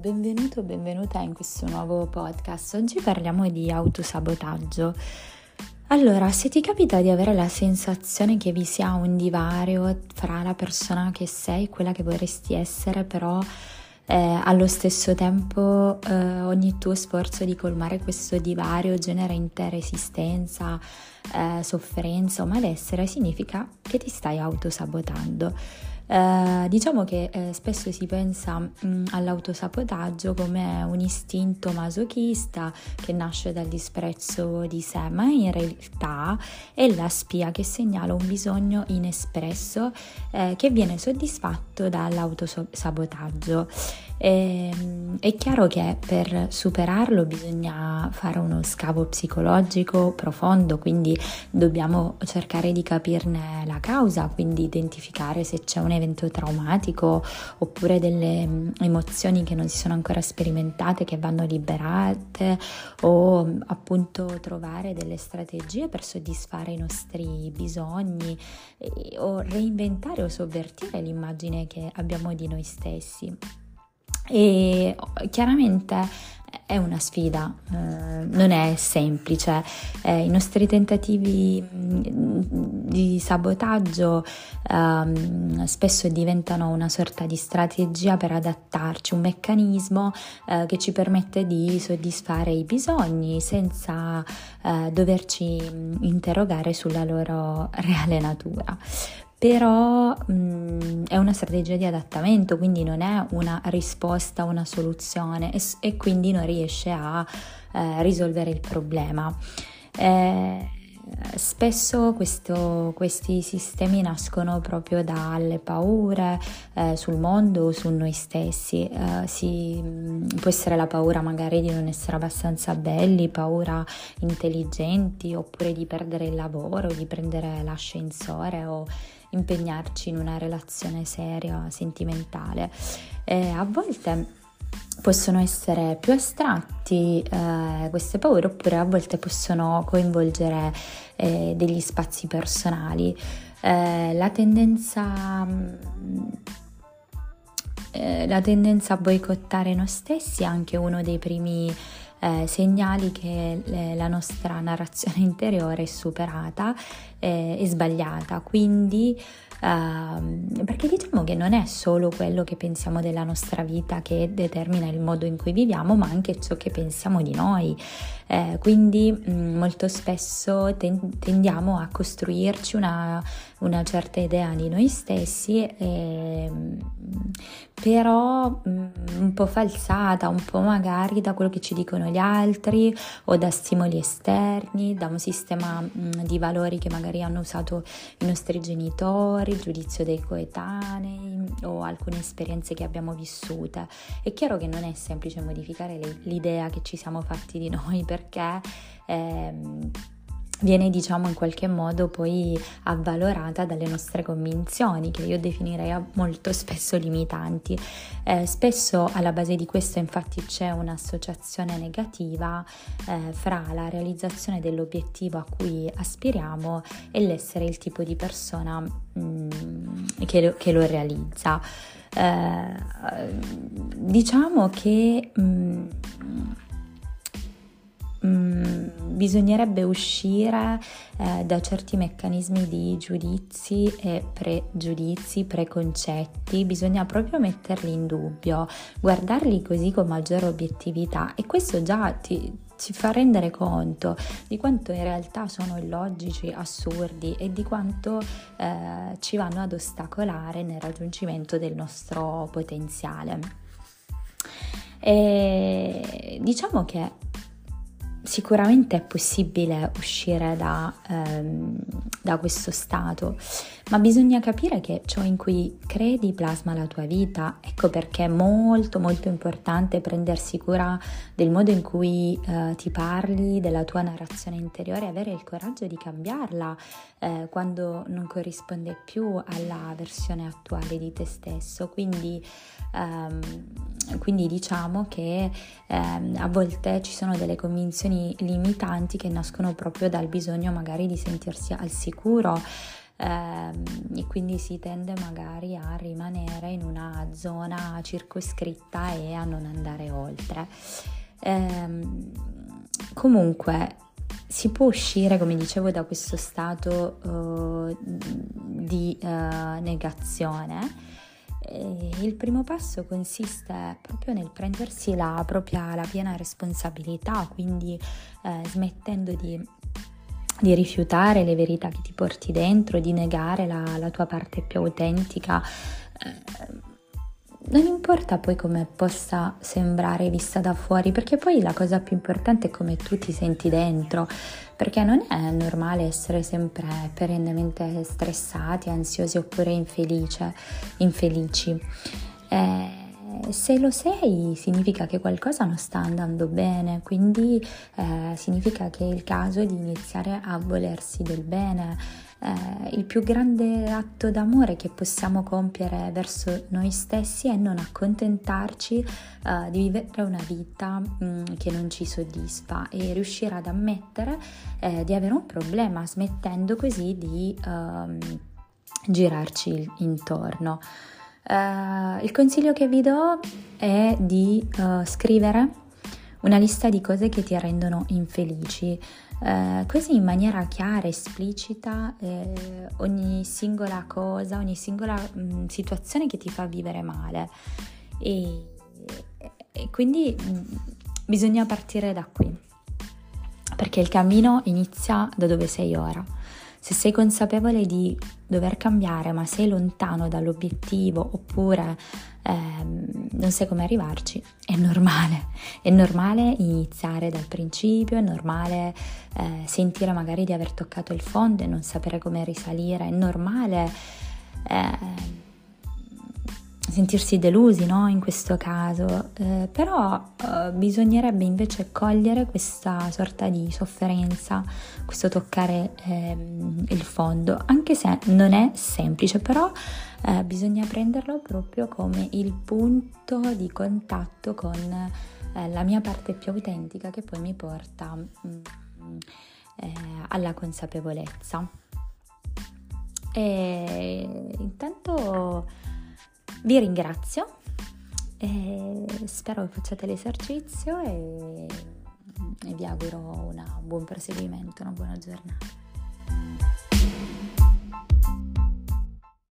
benvenuto, benvenuta in questo nuovo podcast. Oggi parliamo di autosabotaggio. Allora, se ti capita di avere la sensazione che vi sia un divario fra la persona che sei e quella che vorresti essere, però eh, allo stesso tempo eh, ogni tuo sforzo di colmare questo divario genera in te resistenza, eh, sofferenza o malessere, significa che ti stai autosabotando. Eh, diciamo che eh, spesso si pensa mh, mm, all'autosabotaggio come un istinto masochista che nasce dal disprezzo di sé, ma in realtà è la spia che segnala un bisogno inespresso eh, che viene soddisfatto dall'autosabotaggio. E, ehm, è chiaro che per superarlo bisogna fare uno scavo psicologico profondo, quindi dobbiamo cercare di capirne la causa, quindi identificare se c'è un evento traumatico oppure delle mm, emozioni che non si sono ancora sperimentate, che vanno liberate o mm, appunto trovare delle strategie per soddisfare i nostri bisogni o reinventare o sovvertire l'immagine che abbiamo di noi stessi. E chiaramente è una sfida, eh, non è semplice. Eh, I nostri tentativi mm, di sabotaggio eh, spesso diventano una sorta di strategia per adattarci, un meccanismo eh, che ci permette di soddisfare i bisogni senza eh, doverci mm, interrogare sulla loro reale natura però mh, mm, è una strategia di adattamento, quindi non è una risposta, una soluzione e, e quindi non riesce a eh, risolvere il problema. Eh, spesso questo, questi sistemi nascono proprio dalle paure eh, sul mondo o su noi stessi. Eh, si, mm, può essere la paura magari di non essere abbastanza belli, paura intelligenti, oppure di perdere il lavoro, di prendere l'ascensore o impegnarci in una relazione seria, sentimentale. E a volte possono essere più astratti eh, queste paure oppure a volte possono coinvolgere eh, degli spazi personali. Eh, la tendenza mm, eh, la tendenza a boicottare noi stessi è anche uno dei primi eh, segnali che le, la nostra narrazione interiore è superata eh, e sbagliata. Quindi Uh, perché diciamo che non è solo quello che pensiamo della nostra vita che determina il modo in cui viviamo, ma anche ciò che pensiamo di noi. Eh, quindi mh, mm, molto spesso ten- tendiamo a costruirci una, una, certa idea di noi stessi, eh, però mh, mm, un po' falsata, un po' magari da quello che ci dicono gli altri o da stimoli esterni, da un sistema mh, mm, di valori che magari hanno usato i nostri genitori, il giudizio dei coetanei o alcune esperienze che abbiamo vissute. È chiaro che non è semplice modificare le, l'idea che ci siamo fatti di noi perché... Ehm, viene diciamo in qualche modo poi avvalorata dalle nostre convinzioni che io definirei molto spesso limitanti. Eh, spesso alla base di questo infatti c'è un'associazione negativa eh, fra la realizzazione dell'obiettivo a cui aspiriamo e l'essere il tipo di persona mh, mm, che, lo, che, lo, realizza. Eh, diciamo che mh, mm, bisognerebbe uscire eh, da certi meccanismi di giudizi e pregiudizi, preconcetti, bisogna proprio metterli in dubbio, guardarli così con maggiore obiettività e questo già ti, ci fa rendere conto di quanto in realtà sono illogici, assurdi e di quanto eh, ci vanno ad ostacolare nel raggiungimento del nostro potenziale. E diciamo che Sicuramente è possibile uscire da, ehm, da, questo stato, ma bisogna capire che ciò in cui credi plasma la tua vita. Ecco perché è molto molto importante prendersi cura del modo in cui eh, ti parli, della tua narrazione interiore, avere il coraggio di cambiarla eh, quando non corrisponde più alla versione attuale di te stesso. Quindi, ehm, quindi diciamo che ehm, a volte ci sono delle convinzioni limitanti che nascono proprio dal bisogno magari di sentirsi al sicuro ehm, e quindi si tende magari a rimanere in una zona circoscritta e a non andare oltre. Ehm, comunque si può uscire, come dicevo, da questo stato uh, di uh, negazione. Il primo passo consiste proprio nel prendersi la propria la piena responsabilità, quindi eh, smettendo di, di, rifiutare le verità che ti porti dentro, di negare la, la tua parte più autentica. Eh, non importa poi come possa sembrare vista da fuori, perché poi la cosa più importante è come tu ti senti dentro, perché non è normale essere sempre perennemente stressati, ansiosi oppure infelice, infelici. Eh, se lo sei significa che qualcosa non sta andando bene, quindi eh, significa che è il caso di iniziare a volersi del bene eh, il più grande atto d'amore che possiamo compiere verso noi stessi è non accontentarci eh, di vivere una vita mh, mm, che non ci soddisfa e riuscire ad ammettere eh, di avere un problema, smettendo così di ehm, girarci intorno. Uh, il consiglio che vi do è di uh, scrivere una lista di cose che ti rendono infelici, eh, così in maniera chiara, esplicita, eh, ogni singola cosa, ogni singola mh, mm, situazione che ti fa vivere male. E, e quindi mh, mm, bisogna partire da qui, perché il cammino inizia da dove sei ora. Se sei consapevole di dover cambiare ma sei lontano dall'obiettivo oppure ehm, non sai come arrivarci, è normale. È normale iniziare dal principio, è normale eh, sentire magari di aver toccato il fondo e non sapere come risalire, è normale. Eh, sentirsi delusi no? in questo caso, eh, però eh, bisognerebbe invece cogliere questa sorta di sofferenza, questo toccare eh, il fondo, anche se non è semplice, però eh, bisogna prenderlo proprio come il punto di contatto con eh, la mia parte più autentica che poi mi porta mm, eh, alla consapevolezza. E intanto vi ringrazio, spero che facciate l'esercizio e, e vi auguro un buon proseguimento, una buona giornata.